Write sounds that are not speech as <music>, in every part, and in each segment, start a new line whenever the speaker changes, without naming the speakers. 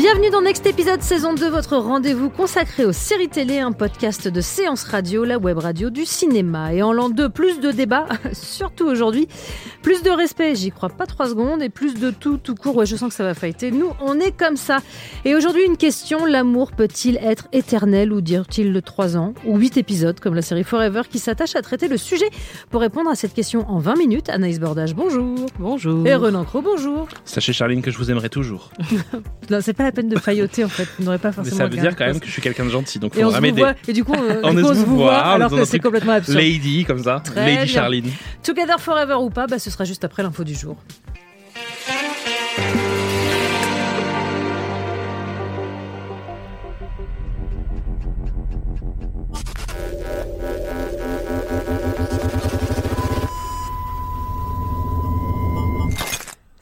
Bienvenue dans Next Épisode saison 2, votre rendez-vous consacré aux séries télé, un podcast de séance radio, la web radio du cinéma. Et en l'an 2, plus de débats, <laughs> surtout aujourd'hui, plus de respect, j'y crois pas trois secondes, et plus de tout, tout court, ouais je sens que ça va fighter. Nous, on est comme ça. Et aujourd'hui, une question, l'amour peut-il être éternel ou dire-t-il de 3 ans ou 8 épisodes comme la série Forever qui s'attache à traiter le sujet Pour répondre à cette question en 20 minutes, Anaïs Bordage, bonjour.
Bonjour.
Et Renan Cro, bonjour.
Sachez Charline que je vous aimerai toujours. <laughs>
Non, c'est pas la peine de failloter en fait, vous n'aurez pas
Mais
forcément
ça veut dire quand même que je suis quelqu'un de gentil, donc
Et on
m'aider.
et du coup, on, <laughs> du coup, on
se
vous voit, alors que c'est complètement absurde.
Lady, comme ça.
Très
Lady
bien.
Charline.
Together Forever ou pas, bah, ce sera juste après l'info du jour.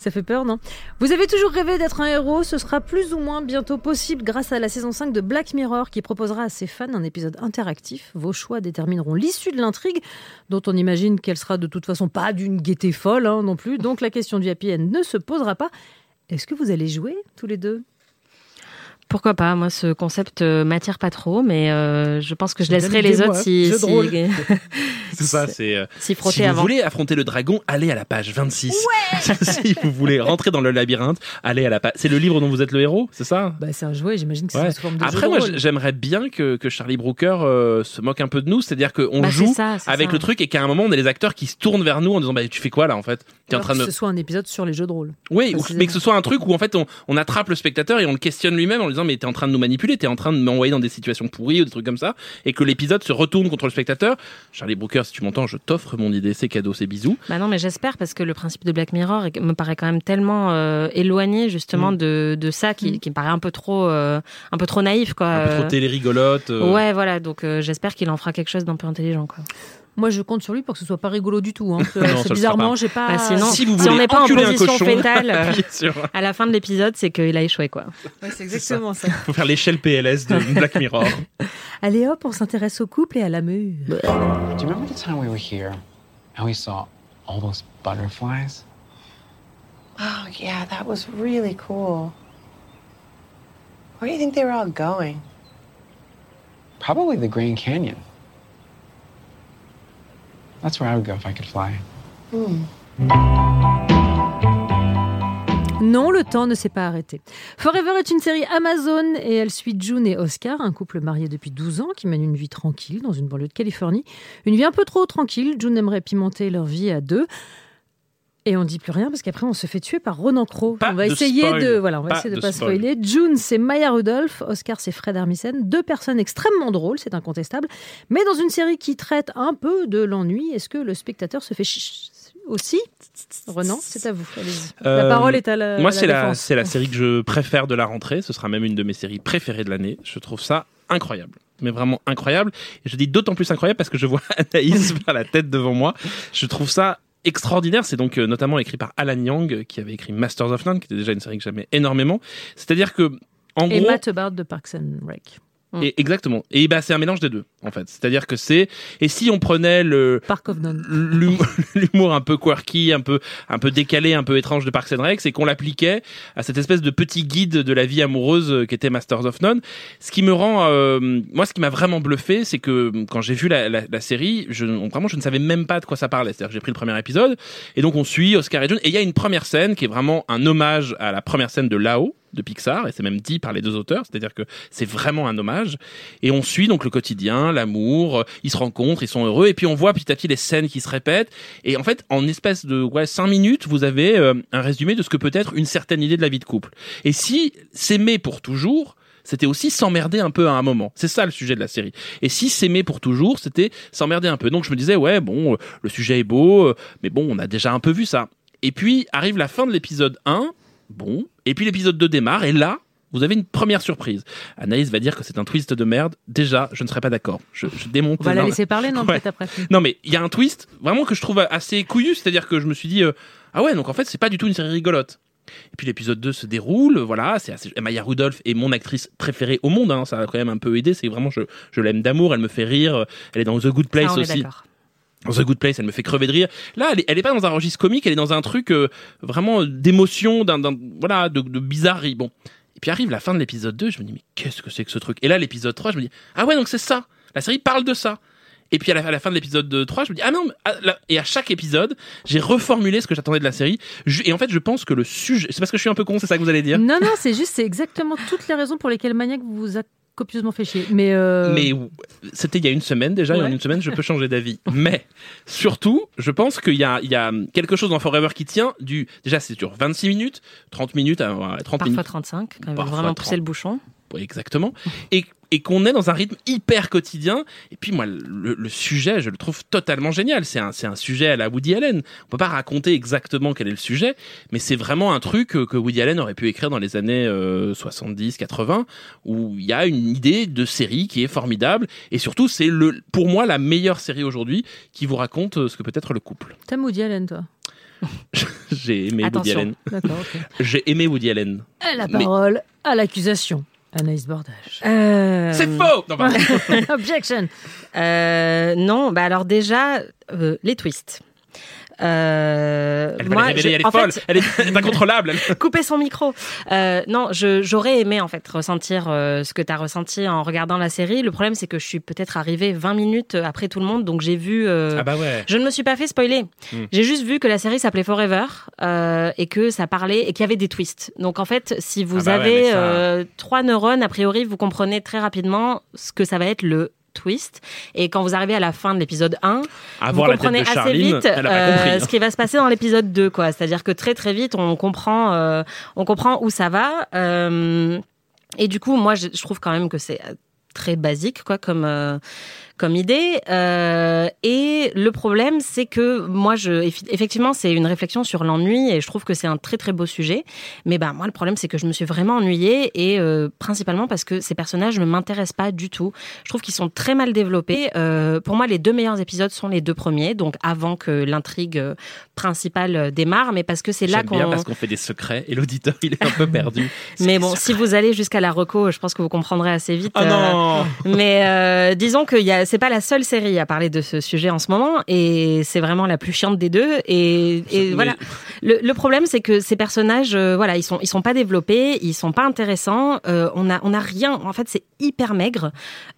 Ça fait peur, non Vous avez toujours rêvé d'être un héros, ce sera plus ou moins bientôt possible grâce à la saison 5 de Black Mirror qui proposera à ses fans un épisode interactif. Vos choix détermineront l'issue de l'intrigue, dont on imagine qu'elle sera de toute façon pas d'une gaieté folle hein, non plus, donc la question du happy end ne se posera pas. Est-ce que vous allez jouer tous les deux?
Pourquoi pas Moi, ce concept euh, m'attire pas trop, mais euh, je pense que je laisserai les autres si,
rôle.
si,
C'est ça, c'est. euh, Si vous
avant.
voulez affronter le dragon, allez à la page 26. <laughs> si vous voulez rentrer dans le labyrinthe, allez à la page. C'est le livre dont vous êtes le héros, c'est ça?
Bah, C'est un jouet, j'imagine que c'est
Ouais.
sous forme de jeu
Après, moi, j'aimerais bien que, que Charlie Brooker euh, se moque un peu de nous, c'est-à-dire qu'on
Bah,
joue
ça,
avec
ça.
le truc et qu'à un moment, on a les acteurs qui se tournent vers nous en disant bah, Tu fais quoi là en fait? T'es en train de
que ce soit un épisode sur les jeux de rôle.
Oui, mais que ce soit un truc où en fait on, on attrape le spectateur et on le questionne lui-même en lui disant mais t'es en train de nous manipuler, t'es en train de m'envoyer dans des situations pourries ou des trucs comme ça, et que l'épisode se retourne contre le spectateur. Charlie Brooker, si tu m'entends, je t'offre mon idée, c'est cadeau, c'est bisous.
Bah non, mais j'espère parce que le principe de Black Mirror me paraît quand même tellement euh, éloigné justement
Mm.
de, de ça qui, qui me paraît un peu trop euh, un peu trop naïf quoi.
Un peu trop
Euh,
télé-rigolote. euh.
Ouais, voilà. Donc euh, j'espère qu'il en fera quelque chose d'un peu intelligent quoi.
Moi, je compte sur lui pour que ce soit pas rigolo du tout. Hein. C'est <laughs>
sera
bizarrement, j'ai pas.
Bah, sinon,
Si vous
si on n'est pas en position
cochon,
fétale, <laughs> euh,
sur-
à la fin de l'épisode, c'est qu'il a échoué quoi.
Ouais, c'est exactement ça.
Faut faire l'échelle PLS de <laughs> Black Mirror.
Allez hop, on s'intéresse au couple et à la mûre.
Do you remember the time we were here and we saw all those butterflies?
Oh, yeah, that was really cool. Where do you think they were all going?
Probably the Grand Canyon. That's where I would go if I could fly.
Non, le temps ne s'est pas arrêté. Forever est une série Amazon et elle suit June et Oscar, un couple marié depuis 12 ans qui mène une vie tranquille dans une banlieue de Californie. Une vie un peu trop tranquille. June aimerait pimenter leur vie à deux. Et on dit plus rien parce qu'après on se fait tuer par Ronan Crowe. On va
de
essayer
spoil.
de voilà, on va
Pas
essayer de,
de
pas
spoil.
spoiler. June c'est Maya Rudolph, Oscar c'est Fred Armisen, deux personnes extrêmement drôles, c'est incontestable. Mais dans une série qui traite un peu de l'ennui, est-ce que le spectateur se fait ch- aussi? Renan, c'est à vous. La
Euh,
parole est à la.
Moi, la, c'est la série que je préfère de la rentrée. Ce sera même une de mes séries préférées de l'année. Je trouve ça incroyable. Mais vraiment incroyable. Et je dis d'autant plus incroyable parce que je vois <laughs> Anaïs <laughs> par la tête devant moi. Je trouve ça extraordinaire. C'est donc euh, notamment écrit par Alan Young, euh, qui avait écrit Masters of None, qui était déjà une série que j'aimais énormément. C'est-à-dire que, en
Et
gros,
Matt Hubbard de Parks and Rec.
Et exactement. Et bah, c'est un mélange des deux, en fait. C'est-à-dire que c'est, et si on prenait le,
Park of None.
l'humour un peu quirky, un peu un peu décalé, un peu étrange de Parks and Rec, c'est qu'on l'appliquait à cette espèce de petit guide de la vie amoureuse euh, qu'était Masters of None. Ce qui me rend, euh, moi, ce qui m'a vraiment bluffé, c'est que euh, quand j'ai vu la, la, la série, je, vraiment, je ne savais même pas de quoi ça parlait. C'est-à-dire que j'ai pris le premier épisode et donc on suit Oscar et John et il y a une première scène qui est vraiment un hommage à la première scène de Lao de Pixar et c'est même dit par les deux auteurs, c'est-à-dire que c'est vraiment un hommage et on suit donc le quotidien, l'amour, euh, ils se rencontrent, ils sont heureux et puis on voit petit à petit les scènes qui se répètent et en fait en espèce de ouais, cinq minutes vous avez euh, un résumé de ce que peut être une certaine idée de la vie de couple. Et si s'aimer pour toujours c'était aussi s'emmerder un peu à un moment. C'est ça le sujet de la série. Et si s'aimer pour toujours, c'était s'emmerder un peu. Donc je me disais, ouais, bon, euh, le sujet est beau, mais bon, on a déjà un peu vu ça. Et puis arrive la fin de l'épisode 1, bon, et puis l'épisode 2 démarre, et là, vous avez une première surprise. Anaïs va dire que c'est un twist de merde. Déjà, je ne serais pas d'accord. Je, je démonte.
On va la laisser parler, non, <laughs>
Ouais.
peut-être après.
Non, mais il y a un twist vraiment que je trouve assez couillu. C'est-à-dire que je me suis dit, euh, ah ouais, donc en fait, c'est pas du tout une série rigolote. Et puis l'épisode 2 se déroule, voilà, c'est assez... Maya Rudolph est mon actrice préférée au monde, hein, ça a quand même un peu aidé, c'est vraiment, je, je l'aime d'amour, elle me fait rire, elle est dans The Good Place
Ah,
aussi. Dans The Good Place, elle me fait crever de rire. Là, elle est, pas dans un registre comique, elle est dans un truc euh, vraiment d'émotion, d'un, voilà, de, bizarrerie. Bon. Et puis arrive la fin de l'épisode 2, je me dis, mais qu'est-ce que c'est que ce truc? Et là, l'épisode 3, je me dis, ah ouais, donc c'est ça. La série parle de ça. Et puis à la, fin de l'épisode 3, je me dis, ah non, la- et à chaque épisode, j'ai reformulé ce que j'attendais de la série. Et en fait, je pense que le sujet, c'est parce que je suis un peu con, c'est ça que vous allez dire?
Non, non, c'est juste, c'est exactement toutes les raisons pour lesquelles Maniac vous a copieusement fait chier. Mais, euh,
Mais c'était il y a une semaine déjà, et en
Ouais.
une semaine, je peux changer d'avis. <laughs> Mais surtout, je pense qu'il y a, il y a quelque chose dans Forever qui tient du. Déjà, c'est sur 26 minutes, 30 minutes, à, ouais, 30
Parfois
minutes.
35, quand même,
Parfois
vraiment
30.
pousser le bouchon.
Exactement. Et, et qu'on est dans un rythme hyper quotidien. Et puis, moi, le, le sujet, je le trouve totalement génial. C'est un, c'est un sujet à la Woody Allen. On peut pas raconter exactement quel est le sujet, mais c'est vraiment un truc que, que Woody Allen aurait pu écrire dans les années euh, 70, 80, où il y a une idée de série qui est formidable. Et surtout, c'est le, pour moi, la meilleure série aujourd'hui qui vous raconte euh, ce que peut être le couple.
t'aimes Woody Allen, toi? <laughs>
J'ai aimé Woody. Allen. J'ai aimé Woody Allen.
La
Mais-
parole à l'accusation. Anaïs Bordage.
Euh,
C'est faux! Non, pardon. <laughs>
Objection.
euh, non, bah alors déjà, euh, les twists. Euh,
Elle va
moi,
les révéler,
je-
elle est folle,
fait,
elle, est, elle est incontrôlable. <laughs>
couper son micro. Euh, non, j'aurais aimé en fait ressentir euh, ce que tu as ressenti en regardant la série. Le problème, c'est que je suis peut-être arrivée 20 minutes après tout le monde, donc j'ai vu. euh,
Ah bah ouais.
Je ne me suis pas fait spoiler.
Hmm.
J'ai juste vu que la série s'appelait Forever euh, et que ça parlait et qu'il y avait des twists. Donc en fait, si vous
Ah bah
avez
ça-
euh, trois neurones, a priori, vous comprenez très rapidement ce que ça va être le twist. Et quand vous arrivez à la fin de l'épisode 1,
À
vous comprenez assez
Charline,
vite euh,
hein.
ce qui va se passer dans l'épisode 2 quoi c'est-à-dire que très très vite on comprend euh, on comprend où ça va euh, et du coup moi je, je trouve quand même que c'est très basique quoi comme comme idée euh, et le problème c'est que moi je effectivement c'est une réflexion sur l'ennui et je trouve que c'est un très très beau sujet mais bah moi le problème c'est que je me suis vraiment ennuyée et euh, principalement parce que ces personnages ne m'intéressent pas du tout je trouve qu'ils sont très mal développés. Euh, pour moi, les deux meilleurs épisodes sont les deux premiers, donc avant que l'intrigue principale démarre, mais parce que c'est là
bien
qu'on.
parce qu'on fait des secrets et l'auditeur il est un peu perdu. <laughs>
Mais bon, si vous allez jusqu'à la reco, je pense que vous comprendrez assez vite.
Oh non
mais disons que y a, c'est pas la seule série à parler de ce sujet en ce moment, et c'est vraiment la plus chiante des deux. Et, voilà. Le, le problème, c'est que ces personnages, euh, voilà, ils sont, ils sont pas développés, ils sont pas intéressants. euh, on a, on a rien. En fait, c'est hyper maigre.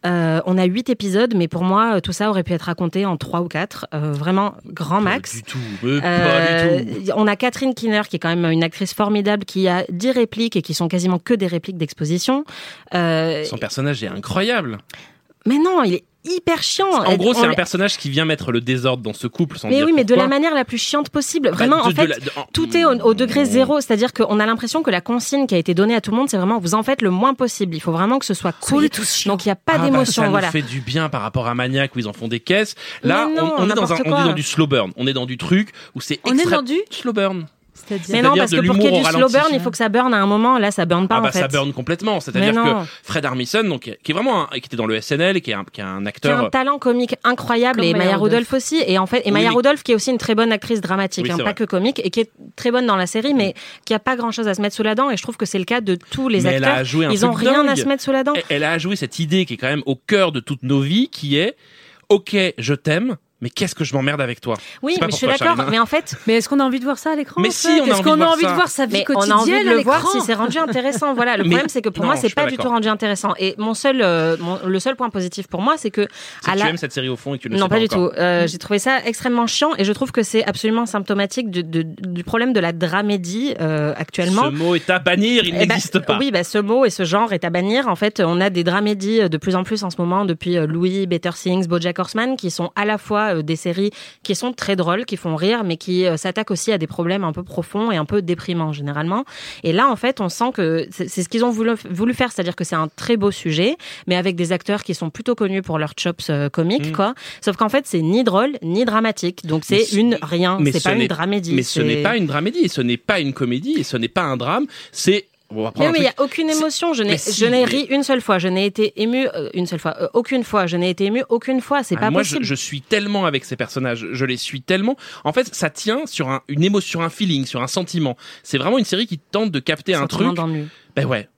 Euh, on a huit épisodes, mais pour moi, tout ça aurait pu être raconté en trois ou quatre. Vraiment grand max.
Pas du tout, mais pas du tout.
on a Catherine Kinner qui est quand même une actrice formidable qui a 10 répliques et qui sont quasiment que des répliques d'exposition.
Son personnage est incroyable.
mais non, il est hyper chiant.
En gros, c'est un personnage qui vient mettre le désordre dans ce couple sans
Mais
dire
oui, mais de la manière la plus chiante possible. Vraiment,
Bah, de-
en
de
fait,
la- de- en-
tout est au, au degré zéro. C'est-à-dire qu'on a l'impression que la consigne qui a été donnée à tout le monde, c'est vraiment vous en faites le moins possible. Il faut vraiment que ce soit cool. Donc il n'y a pas
Ah bah,
d'émotion.
ça
voilà.
nous fait du bien par rapport à Maniac où ils en font des caisses. Là,
non,
on, on est dans un, on est dans du slow burn. On est dans du truc où c'est
On est
extra-
dans du
slow burn.
Mais non, parce que pour qu'il y ait du slow burn, il faut que ça burn à un moment. Là, ça burn pas
ah bah
en fait.
ça burn complètement. C'est-à-dire que. Fred Armisen, donc qui est vraiment un- qui était dans le SNL et qui est un, qui est un
qui a
acteur.
un talent comique incroyable
Comme
et
Maya Rudolph.
Aussi et en fait et
Oui,
Maya
oui.
Rudolph qui est aussi une très bonne actrice dramatique
Oui,
hein, pas que comique et qui est très bonne dans la série mais qui a pas grand chose à se mettre sous la dent et je trouve que c'est le cas de tous les
Mais elle
acteurs
a joué un
ils ont rien à se mettre sous la dent
Elle- Elle a joué cette idée qui est quand même au cœur de toutes nos vies, qui est OK, je t'aime, mais qu'est-ce que je m'emmerde avec toi?
Oui mais je suis d'accord mais en fait
Mais est-ce qu'on a envie de voir ça à l'écran
Mais si, on a
Est-ce
envie
qu'on
de
a
voir
envie
ça.
de voir sa vie
mais on
quotidienne
a envie de le voir si c'est rendu intéressant. Voilà, le <laughs>
Mais-
problème c'est que pour
non,
moi c'est
pas
pas du tout rendu intéressant. Et mon seul, euh, mon- le seul point positif pour moi, c'est que à
que
la
tu aimes cette série au fond et que tu ne
non,
sais
pas,
pas
du
encore.
tout. Euh, J'ai trouvé ça extrêmement chiant et je trouve que c'est absolument symptomatique du, du- du problème de la dramédie euh, actuellement.
Ce mot est à bannir, il
Eh ben,
n'existe pas.
Oui, bah, ce mot et ce genre est à bannir. En fait, on a des dramédies de plus en plus en ce moment depuis Louis, Better Things, BoJack Horseman, qui sont à la fois fois euh, des séries qui sont très drôles, qui font rire, mais qui euh, s'attaquent aussi à des problèmes un peu profonds et un peu déprimants généralement. Et là, en fait, on sent que c'est ce qu'ils ont voulu, voulu faire, c'est-à-dire que c'est un très beau sujet, mais avec des acteurs qui sont plutôt connus pour leurs chops euh, comiques, quoi. Sauf qu'en fait, c'est ni drôle ni dramatique, donc c'est
ce-
une rien.
mais
C'est
ce
pas une dramédie.
Mais ce n'est pas une dramédie, ce n'est pas une comédie, et ce n'est pas un drame. C'est.
Mais, mais il n'y a aucune émotion. Je n'ai,
si,
je n'ai
mais-
ri une seule fois. Je n'ai été ému une seule fois. Euh, aucune fois. Je n'ai été ému aucune fois. C'est
Ah,
pas
moi,
possible.
Je, je suis tellement avec ces personnages, je les suis tellement. En fait, ça tient sur un, une émotion, sur un feeling, sur un sentiment. C'est vraiment une série qui tente de capter un truc. Ben ouais.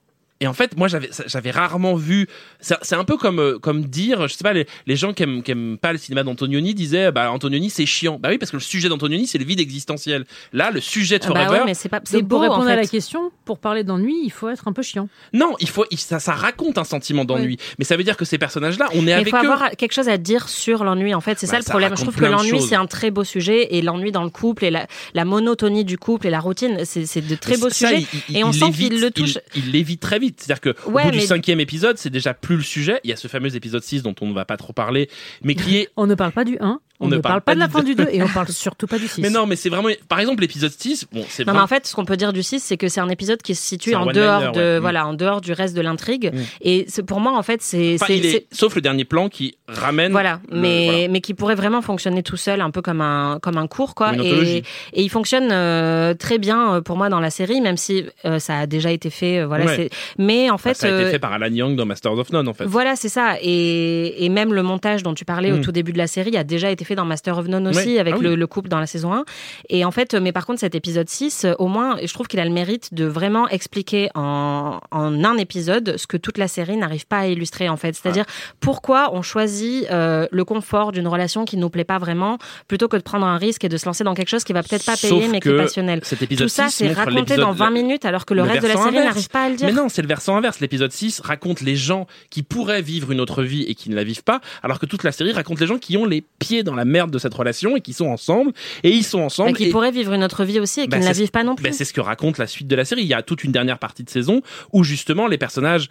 Et en fait, moi, j'avais, rarement vu. C'est un peu comme, euh, comme dire, je sais pas, les, les gens qui aiment, qui aiment pas le cinéma d'Antonioni disaient, bah Antonioni c'est chiant. Bah oui, parce que le sujet d'Antonioni c'est le vide existentiel. Là, le sujet de
Ah bah
Forever,
ouais, mais c'est pas. C'est
pour
beau en
répondre à la question, pour parler d'ennui, il faut être un peu chiant.
non, il faut, il- ça, ça raconte un sentiment d'ennui. Mais ça veut dire que ces personnages-là, on est
Mais il
avec
faut
eux.
avoir quelque chose à dire sur l'ennui. En fait, c'est
Bah,
ça le
ça
problème. Je trouve que l'ennui, c'est un très beau sujet. Et l'ennui dans le couple et la, la monotonie du couple et la routine, c'est de très
Mais
beaux
ça,
sujets.
il- il-
et on
il
sent qu'il le touche.
Il, il l'évite très vite. C'est-à-dire que au
Ouais,
bout du cinquième épisode, c'est déjà plus le sujet. Il y a ce fameux épisode 6 dont on ne va pas trop parler, mais qui <laughs> est
On ne parle pas du 1, on, ne parle pas de la fin du 2 et on parle surtout pas du 6. <laughs>
Mais non, mais c'est vraiment. Par exemple, l'épisode 6, bon, c'est
Non, mais en fait, ce qu'on peut dire du 6, c'est que c'est un épisode qui se situe en dehors de,
ouais. Mm.
voilà, en dehors du reste de l'intrigue.
Mm.
Et pour moi, en fait, c'est,
Enfin, sauf le dernier plan qui ramène.
voilà,
le-
mais
voilà.
mais qui pourrait vraiment fonctionner tout seul, un peu comme un comme un cours, quoi. Et, il fonctionne euh, très bien euh, pour moi dans la série, même si euh, ça a déjà été fait, euh, voilà.
Ouais.
Mais en fait,
ça a été
euh,
fait par Alan Young dans Masters of None, en fait.
Voilà, c'est ça. Et, et même le montage dont tu parlais au
Mm.
tout début de la série a déjà été fait dans Master of None aussi, avec
Ah oui.
le, le couple dans la saison 1. Et en fait, mais par contre, cet épisode 6, euh, au moins, je trouve qu'il a le mérite de vraiment expliquer en, en un épisode ce que toute la série n'arrive pas à illustrer, en fait. C'est-à-dire pourquoi on choisit euh, le confort d'une relation qui nous plaît pas vraiment, plutôt que de prendre un risque et de se lancer dans quelque chose qui va peut-être pas
Sauf
payer, mais qui est passionnel.
Cet épisode
Tout ça,
6
c'est raconté dans 20 minutes, alors que le,
le
reste de la série n'arrive pas à le dire.
Mais non, c'est le versant inverse. L'épisode 6 raconte les gens qui pourraient vivre une autre vie et qui ne la vivent pas, alors que toute la série raconte les gens qui ont les pieds dans la merde de cette relation et qui sont ensemble. Et ils sont ensemble.
Bah, qui
et-
pourraient vivre une autre vie aussi et qui
Bah,
ne la vivent pas non plus.
Ben, c'est ce que raconte la suite de la série. Il y a toute une dernière partie de saison où justement les personnages.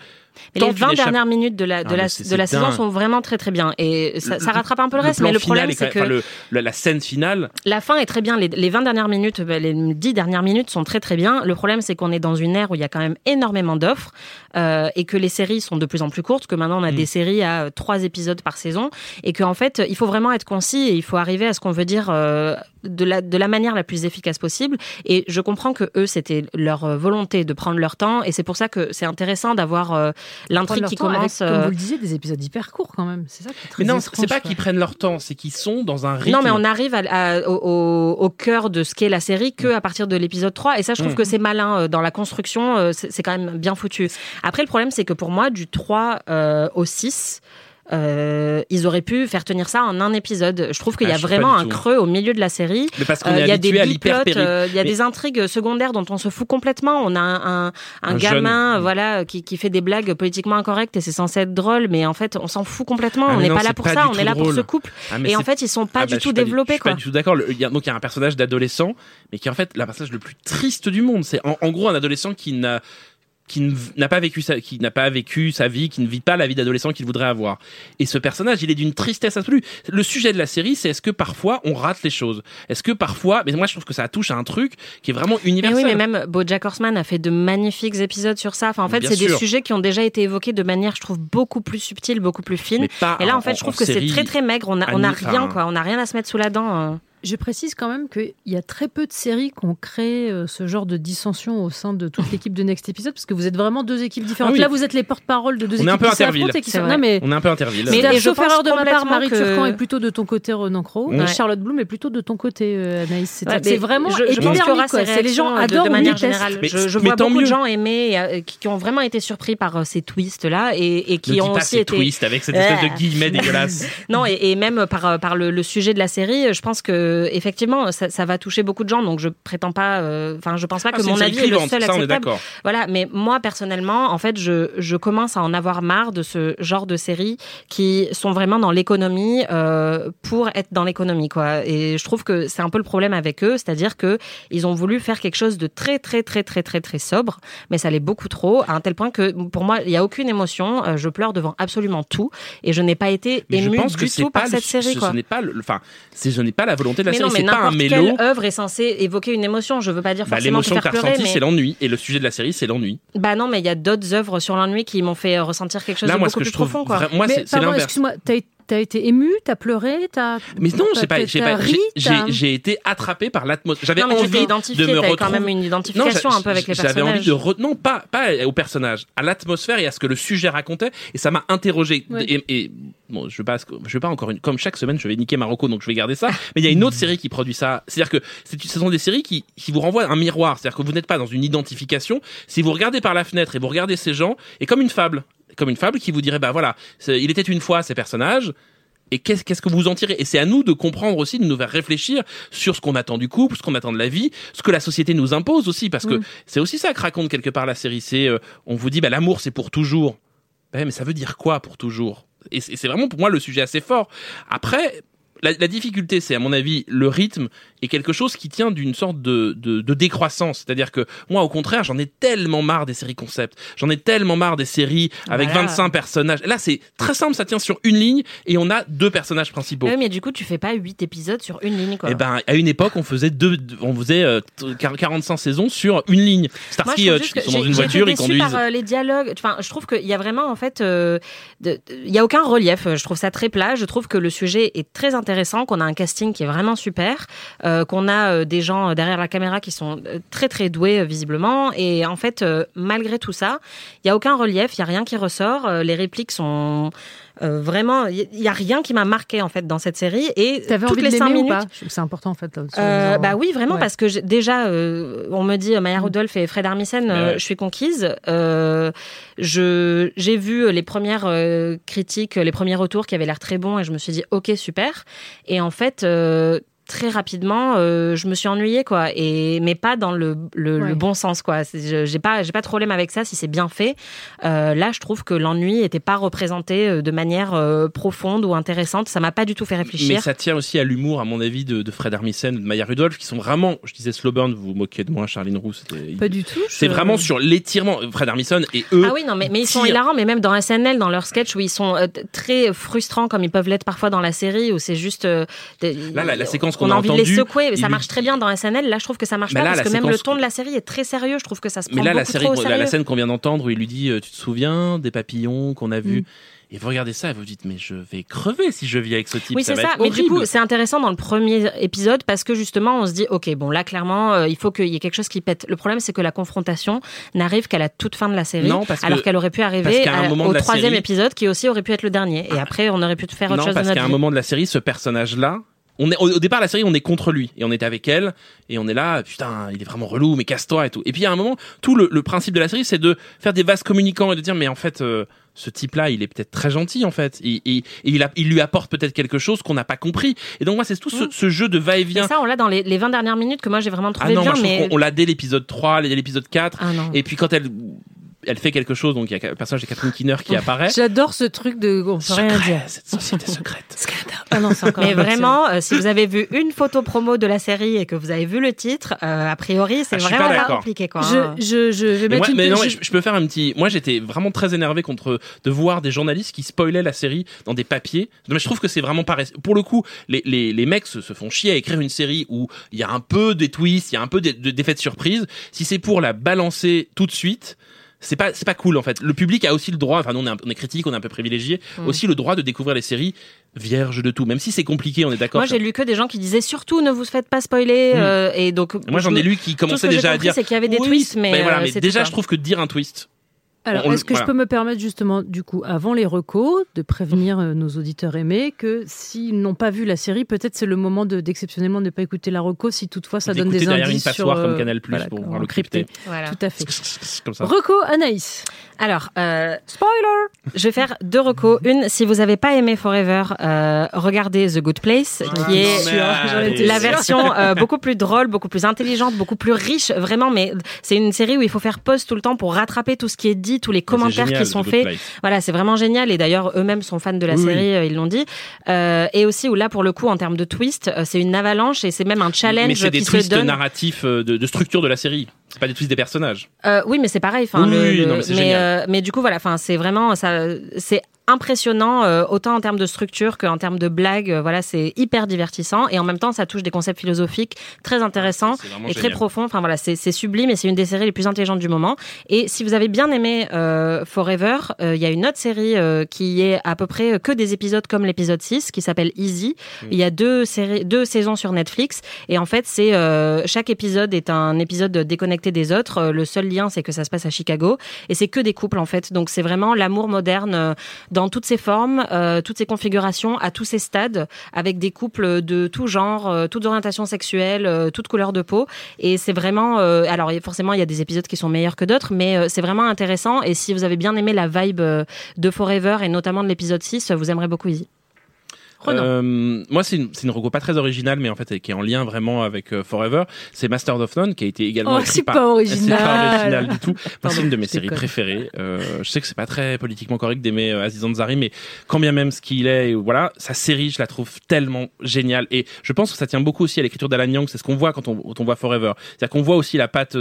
Mais les
tentent
20
une échappe-
dernières minutes de la, de la, de la saison sont vraiment très très bien. Et ça, rattrape un peu le reste. mais le problème,
est
c'est que
enfin, le- la scène finale.
la fin est très bien. Les, les 20 dernières minutes, bah, les 10 dernières minutes sont très très bien. Le problème, c'est qu'on est dans une ère où il y a quand même énormément d'offres euh, et que les séries sont de plus en plus courtes, que maintenant on a
Mm.
des séries à euh, trois épisodes par saison et qu'en fait, il faut vraiment être concis et il faut arriver à ce qu'on veut dire euh, de, la, de la manière la plus efficace possible. Et je comprends que eux, c'était leur euh, volonté de prendre leur temps et c'est pour ça que c'est intéressant d'avoir euh, l'intrigue qui commence.
avec, comme
euh,
vous le disiez, des épisodes hyper courts quand même. C'est ça qui est très
Mais non, c'est pas qu'ils prennent leur temps, c'est qu'ils sont dans un rythme.
Non, mais on arrive à- à- au, au- cœur de ce qu'est la série que à partir de l'épisode 3. Et ça, je trouve
Mm.
que c'est malin euh, dans la construction. euh, C'est c'est quand même bien foutu. Après, le problème, c'est que pour moi, du 3 euh, au 6, euh, ils auraient pu faire tenir ça en un épisode. Je trouve qu'il y
Ah,
a
pas
vraiment un
tout.
creux au milieu de la série.
Mais parce qu'on
Euh,
est
y a des
à
euh, il y a
Mais-
des intrigues secondaires dont on se fout complètement. On a un, un,
Un
gamin,
jeune.
voilà, qui, qui fait des blagues politiquement incorrectes et c'est censé être drôle, mais en fait, on s'en fout complètement.
Ah,
on n'est pas là pour
pas
ça. On est là pour ce couple.
Ah,
Et en fait, ils sont pas
Ah
du
bah,
tout
pas
développés,
Je suis pas du tout d'accord. Il a- Donc il y a un personnage d'adolescent, mais qui est en fait le personnage le plus triste du monde. C'est en, en gros un adolescent qui n'a qui n'a pas vécu sa, qui n'a pas vécu sa vie, qui ne vit pas la vie d'adolescent qu'il voudrait avoir. Et ce personnage, il est d'une tristesse absolue. Le sujet de la série, c'est est-ce que parfois on rate les choses? Est-ce que parfois, mais moi je trouve que ça touche à un truc qui est vraiment
Mais
universel.
oui, mais même BoJack Horseman a fait de magnifiques épisodes sur ça. Enfin, en fait, c'est des sujets qui ont déjà été évoqués de manière, je trouve, beaucoup plus subtile, beaucoup plus fine.
Mais
Et là, en fait, je trouve que c'est très très maigre. On a, on a rien, quoi. On a rien à se mettre sous la dent.
Je précise quand même qu'il y a très peu de séries qui ont créé euh, ce genre de dissension au sein de toute l'équipe de Next Episode, parce que vous êtes vraiment deux équipes différentes.
Ah oui.
Là, vous êtes les porte-parole de deux
On est un
équipes
peu
qui s'affrontent
Interville.
et qui
C'est
sont...
vrai.
Non, mais...
On est un peu interville.
Mais- pense
erreur de ma part, Marie
que-
Turcan est plutôt de ton côté, Renan Cro.
Ouais.
Charlotte Bloom est plutôt de ton côté, euh, Anaïs. C'est
Ouais,
vraiment
je, je pense
C'est les gens
euh, de-
adorent
de manière générale.
Mais-
je je
mais
vois
tant
beaucoup de gens aimer, euh, qui, qui ont vraiment été surpris par euh, ces twists là et, et qui
ne
ont
pas
aussi
ces
été
twists avec cette espèce de guillemets dégueulasse. <laughs>
Non, et, même par, le sujet de la série, je pense que effectivement, ça, ça va toucher beaucoup de gens. Donc je prétends pas, euh, enfin, je pense pas
Ah,
que mon avis est le seul
ça on est
acceptable. Voilà, mais moi personnellement, en fait, je, je commence à en avoir marre de ce genre de séries qui sont vraiment dans l'économie euh, pour être dans l'économie, quoi. Et je trouve que c'est un peu le problème avec eux, c'est-à-dire que ils ont voulu faire quelque chose de très très très très très très sobre, mais ça l'est beaucoup trop, à un tel point que pour moi, il y a aucune émotion. euh, je pleure devant absolument tout, et je n'ai pas été émue du tout par
le-
cette série,
ce,
quoi.
ce n'est pas enfin, je n'ai pas la volonté de la
mais
série.
non, mais
c'est pas un
n'importe
mélo.
quelle œuvre est censée évoquer une émotion. Je veux pas dire
Bah,
forcément
l'émotion que
faire
t'as ressentie,
mais
c'est l'ennui. Et le sujet de la série, c'est l'ennui.
bah non, mais il y a d'autres œuvres sur l'ennui qui m'ont fait ressentir quelque chose
Là,
de
moi, ce
beaucoup
que je
plus
trouve,
profond, quoi.
vra- moi,
Mais
c'est, c'est
pardon,
l'inverse.
excuse-moi, t'as été ému, t'as pleuré, t'as.
Mais non, j'ai pas, j'ai pas, j'ai- été attrapé par l'atmosphère. J'avais envie de me retrouver.
quand même une identification un peu avec les
J'avais envie
personnages.
de re- non pas pas au personnage, à l'atmosphère et à ce que le sujet racontait et ça m'a interrogé
Ouais.
et, et- bon je veux pas je veux pas encore une comme chaque semaine je vais niquer Marocco donc je vais garder ça <laughs> mais il y a une autre série qui produit ça c'est-à-dire que c'est- ce sont des séries qui qui vous renvoient un miroir c'est-à-dire que vous n'êtes pas dans une identification si vous regardez par la fenêtre et vous regardez ces gens et comme une fable comme une fable qui vous dirait bah voilà il était une fois ces personnages et qu'est-ce que vous en tirez? Et c'est à nous de comprendre aussi, de nous faire réfléchir sur ce qu'on attend du couple, ce qu'on attend de la vie, ce que la société nous impose aussi, parce que
Mm.
c'est aussi ça que raconte quelque part la série. C'est euh, on vous dit bah l'amour c'est pour toujours. Ben, mais ça veut dire quoi pour toujours? Et c'est vraiment pour moi le sujet assez fort. Après. La, la difficulté, c'est à mon avis le rythme et quelque chose qui tient d'une sorte de, de, de décroissance. C'est-à-dire que moi, au contraire, j'en ai tellement marre des séries concept. J'en ai tellement marre des séries avec
Voilà.
25 personnages. Là, c'est très simple, ça tient sur une ligne et on a deux personnages principaux.
Ouais, mais du coup, tu fais pas 8 épisodes sur une ligne, quoi.
Eh ben, à une époque, on faisait deux, on faisait euh, t- 45 saisons sur une ligne. Starsky Hutch, ils sont dans une voiture, ils conduisent.
par euh, les dialogues. Enfin, je trouve qu'il y a vraiment en fait, euh, il y a aucun relief. Je trouve ça très plat. Je trouve que le sujet est très intéressant, qu'on a un casting qui est vraiment super, euh, qu'on a euh, des gens derrière la caméra qui sont euh, très très doués euh, visiblement. Et en fait, euh, malgré tout ça, il y a aucun relief. Il y a rien qui ressort. Euh, les répliques sont euh, vraiment, il y a rien qui m'a marqué en fait dans cette série. Et
T'avais
toutes
envie
les
de
cinq minutes.
C'est important en fait.
Euh,
gens.
bah oui, vraiment,
Ouais.
parce que j'ai- déjà, euh, on me dit euh, Maya Rudolph et Fred Armisen, euh,
ouais.
je suis conquise. Euh, je j'ai vu les premières euh, critiques, les premiers retours qui avaient l'air très bons, et je me suis dit ok super. Et en fait. Très rapidement, euh, je me suis ennuyée quoi, et mais pas dans le, le,
Ouais.
le bon sens quoi. J'ai pas j'ai pas de problème avec ça si c'est bien fait. Euh, là, je trouve que l'ennui était pas représenté euh, de manière euh, profonde ou intéressante. Ça m'a pas du tout fait réfléchir.
Mais ça tient aussi à l'humour, à mon avis, de, de Fred Armisen, de Maya Rudolph, qui sont vraiment, je disais slow burn, vous vous moquez de moi, Charline Roux.
Pas du tout.
C'est
je-
vraiment sur l'étirement. Fred Armisen et eux.
Ah oui, non, mais, mais ils sont hilarants, mais même dans SNL, dans leurs sketchs, où ils sont euh, très frustrants, comme ils peuvent l'être parfois dans la série, où c'est juste. euh, des-
Là, la- la séquence qu'on
on
a
envie de les secouer, mais ça marche très bien dans SNL. Là, je trouve que ça marche
Mais
pas,
là,
parce que même le ton de la série est très sérieux. Je trouve que ça se prend
Mais là, la série,
trop au
la, scène qu'on vient d'entendre où il lui dit, euh, tu te souviens des papillons qu'on a vus
Mm.
Et vous regardez ça et vous dites, mais je vais crever si je vis avec ce type.
Oui, c'est ça. Mais du coup, c'est intéressant dans le premier épisode parce que justement, on se dit, ok, bon, là, clairement, euh, il faut qu'il y ait quelque chose qui pète. Le problème, c'est que la confrontation n'arrive qu'à la toute fin de la série,
Non, parce
alors qu'elle aurait pu arriver à- au troisième
série-
épisode, qui aussi aurait pu être le dernier. Et après, on aurait pu faire autre
non,
chose de
parce qu'à un moment de la série, ce personnage-là, on est, au, au départ, la série, on est contre lui. Et on est avec elle. Et on est là, putain, il est vraiment relou, mais casse-toi et tout. Et puis, à un moment, tout le, le principe de la série, c'est de faire des vases communicants et de dire, mais en fait, euh, ce type-là, il est peut-être très gentil, en fait. Et, et- et il, a- il lui apporte peut-être quelque chose qu'on n'a pas compris. Et donc, moi, c'est tout ce, ce jeu de va-et-vient.
ça, on l'a dans les, les 20 dernières minutes que moi, j'ai vraiment
Ah
trouvé
non,
bien,
moi, je
mais.
on l'a dès l'épisode 3, dès l'épisode 4.
Ah non.
Et puis, quand elle, elle fait quelque chose, donc il y a le personnage de Catherine Kinner qui apparaît.
J'adore ce truc de. On peut rien dire.
cette société secrète.
Ah non, c'est encore
Mais
un
vraiment, euh, si vous avez vu une photo promo de la série et que vous avez vu le titre, euh, a priori, c'est
Ah,
vraiment
pas
compliqué, quoi. hein.
Je, je, je vais
Mais,
mettre
moi-
une
mais non,
je-
je, peux faire un petit. Moi, j'étais vraiment très énervé contre de voir des journalistes qui spoilaient la série dans des papiers. Mais je trouve que c'est vraiment pas. Pour le coup, les, les, les mecs se, se font chier à écrire une série où il y a un peu des twists, il y a un peu des- de- d'effets de surprise. Si c'est pour la balancer tout de suite. C'est pas c'est pas cool en fait. Le public a aussi le droit. Enfin, nous on est, un- on est critique, on est un peu privilégié.
Mm.
Aussi le droit de découvrir les séries vierges de tout. Même si c'est compliqué, on est d'accord.
Moi, j'ai lu que des gens qui disaient surtout ne vous faites pas spoiler.
Mm.
euh, et donc,
Moi, j'en
je
ai lu qui commençaient déjà à dire.
c'est qu'il y avait des
Oui,
twists, mais,
voilà,
euh,
mais déjà,
tout,
je trouve que dire un twist,
Alors, est-ce que
voilà.
je peux me permettre justement, du coup, avant les recos, de prévenir euh, nos auditeurs aimés que s'ils n'ont pas vu la série, peut-être c'est le moment de- d'exceptionnellement de ne pas écouter la reco si toutefois ça donne des
derrière une
indices sur...
passoire comme
euh,
Canal+,
voilà,
pour voir le crypté.
Voilà.
Tout à fait. <laughs>
Comme ça.
Reco, Anaïs.
Alors, euh,
Spoiler
je vais faire deux recos. Une, si vous n'avez pas aimé Forever, euh, regardez The Good Place, qui est
mais
la version euh, <laughs> beaucoup plus drôle, beaucoup plus intelligente, beaucoup plus riche, vraiment. Mais c'est une série où il faut faire pause tout le temps pour rattraper tout ce qui est dit, tous les commentaires
C'est génial,
qui sont faits. Voilà, c'est vraiment génial. Et d'ailleurs, eux-mêmes sont fans de la
Oui,
série, euh, ils l'ont dit. Euh, et aussi où là, pour le coup, en termes de twist, euh, c'est une avalanche et c'est même un challenge
Mais c'est des
qui se
twists
donne.
narratifs de, de structure de la série. C'est pas des twists des personnages.
Euh, oui, mais c'est pareil. Enfin,
Oui,
le-
oui,
le-
non, mais c'est
mais,
génial.
euh, mais du coup, voilà. Enfin, c'est vraiment ça. C'est impressionnant euh, autant en termes de structure qu'en termes de blagues. Voilà, c'est hyper divertissant et en même temps, ça touche des concepts philosophiques très intéressants et très profonds. Enfin voilà, c'est sublime et c'est une des séries les plus intelligentes du moment. Et si vous avez bien aimé Forever, il y a une autre série qui est à peu près que des épisodes comme l'épisode 6 qui s'appelle Easy.
Mm.
Il y a deux séries, deux saisons sur Netflix et en fait, c'est chaque épisode est un épisode déconnecté des autres. Euh, Le seul lien, c'est que ça se passe à Chicago et c'est que des couples en fait. Donc c'est vraiment l'amour moderne euh, dans toutes ses formes, euh, toutes ses configurations, à tous ses stades, avec des couples de tout genre, euh, toutes orientations sexuelles, euh, toutes couleurs de peau. Et c'est vraiment, alors forcément, il y a des épisodes qui sont meilleurs que d'autres, mais c'est vraiment intéressant. Et si vous avez bien aimé la vibe de Forever et notamment de l'épisode 6, vous aimerez beaucoup Easy.
Euh, moi, c'est une, c'est une reco pas très originale, mais en fait, qui est en lien vraiment avec euh, Forever. C'est Masters of None, qui a été également
Oh, c'est
par-
pas original. <laughs>
C'est pas original du tout. C'est une de mes séries préférées. Euh, je sais que c'est pas très politiquement correct d'aimer euh, Aziz Ansari, mais quand bien même ce qu'il est, voilà, sa série, je la trouve tellement géniale. Et je pense que ça tient beaucoup aussi à l'écriture d'Alan Young. C'est ce qu'on voit quand on, quand on voit Forever. C'est-à-dire qu'on voit aussi la patte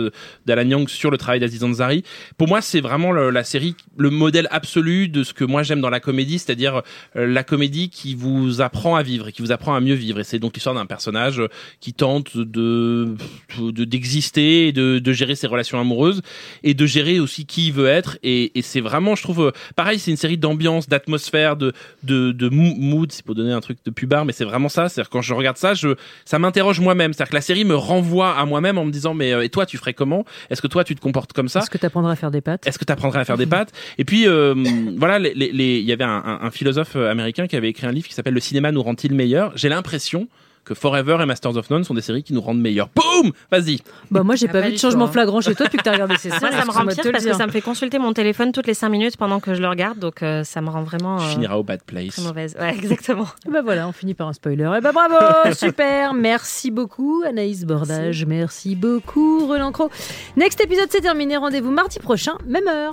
d'Alan Young sur le travail d'Aziz Ansari. Pour moi, c'est vraiment le- la série, le modèle absolu de ce que moi j'aime dans la comédie, c'est-à-dire la comédie qui vous apprend à vivre et qui vous apprend à mieux vivre. Et c'est donc l'histoire d'un personnage qui tente de de- d'exister et de, de gérer ses relations amoureuses et de gérer aussi qui il veut être. Et, et c'est vraiment, je trouve, pareil, c'est une série d'ambiance, d'atmosphère, de de, mood, c'est pour donner un truc de pubard, mais c'est vraiment ça. C'est-à-dire quand je regarde ça, je ça m'interroge moi-même. C'est-à-dire que la série me renvoie à moi-même en me disant mais euh, et toi tu ferais comment? Est-ce que toi tu te comportes comme ça?
Est-ce que tu apprendras à faire des pâtes?
Est-ce que tu apprendrais à faire des <laughs> pâtes? Et puis euh, voilà, les- les- les- il y avait un, un- un philosophe américain qui avait écrit un livre qui s'appelle Le cinéma nous rend-il meilleur? J'ai l'impression que Forever et Masters of None sont des séries qui nous rendent meilleurs. Boum Vas-y.
Bah moi j'ai
Ah,
pas
pas
vu de changement
hein.
flagrant chez toi depuis que t'as regardé ces séries.
Moi, ça me rend pire parce que ça me fait consulter mon téléphone toutes les 5 minutes pendant que je le regarde, donc euh, ça me rend vraiment
Tu
euh,
finiras au bad place.
très mauvaise. Ouais, <laughs> exactement.
Et bah voilà, on finit par un spoiler. Et bah bravo, <laughs> super, merci beaucoup Anaïs Bordage, merci, beaucoup Roland Cros. Next épisode c'est terminé, rendez-vous mardi prochain, même heure.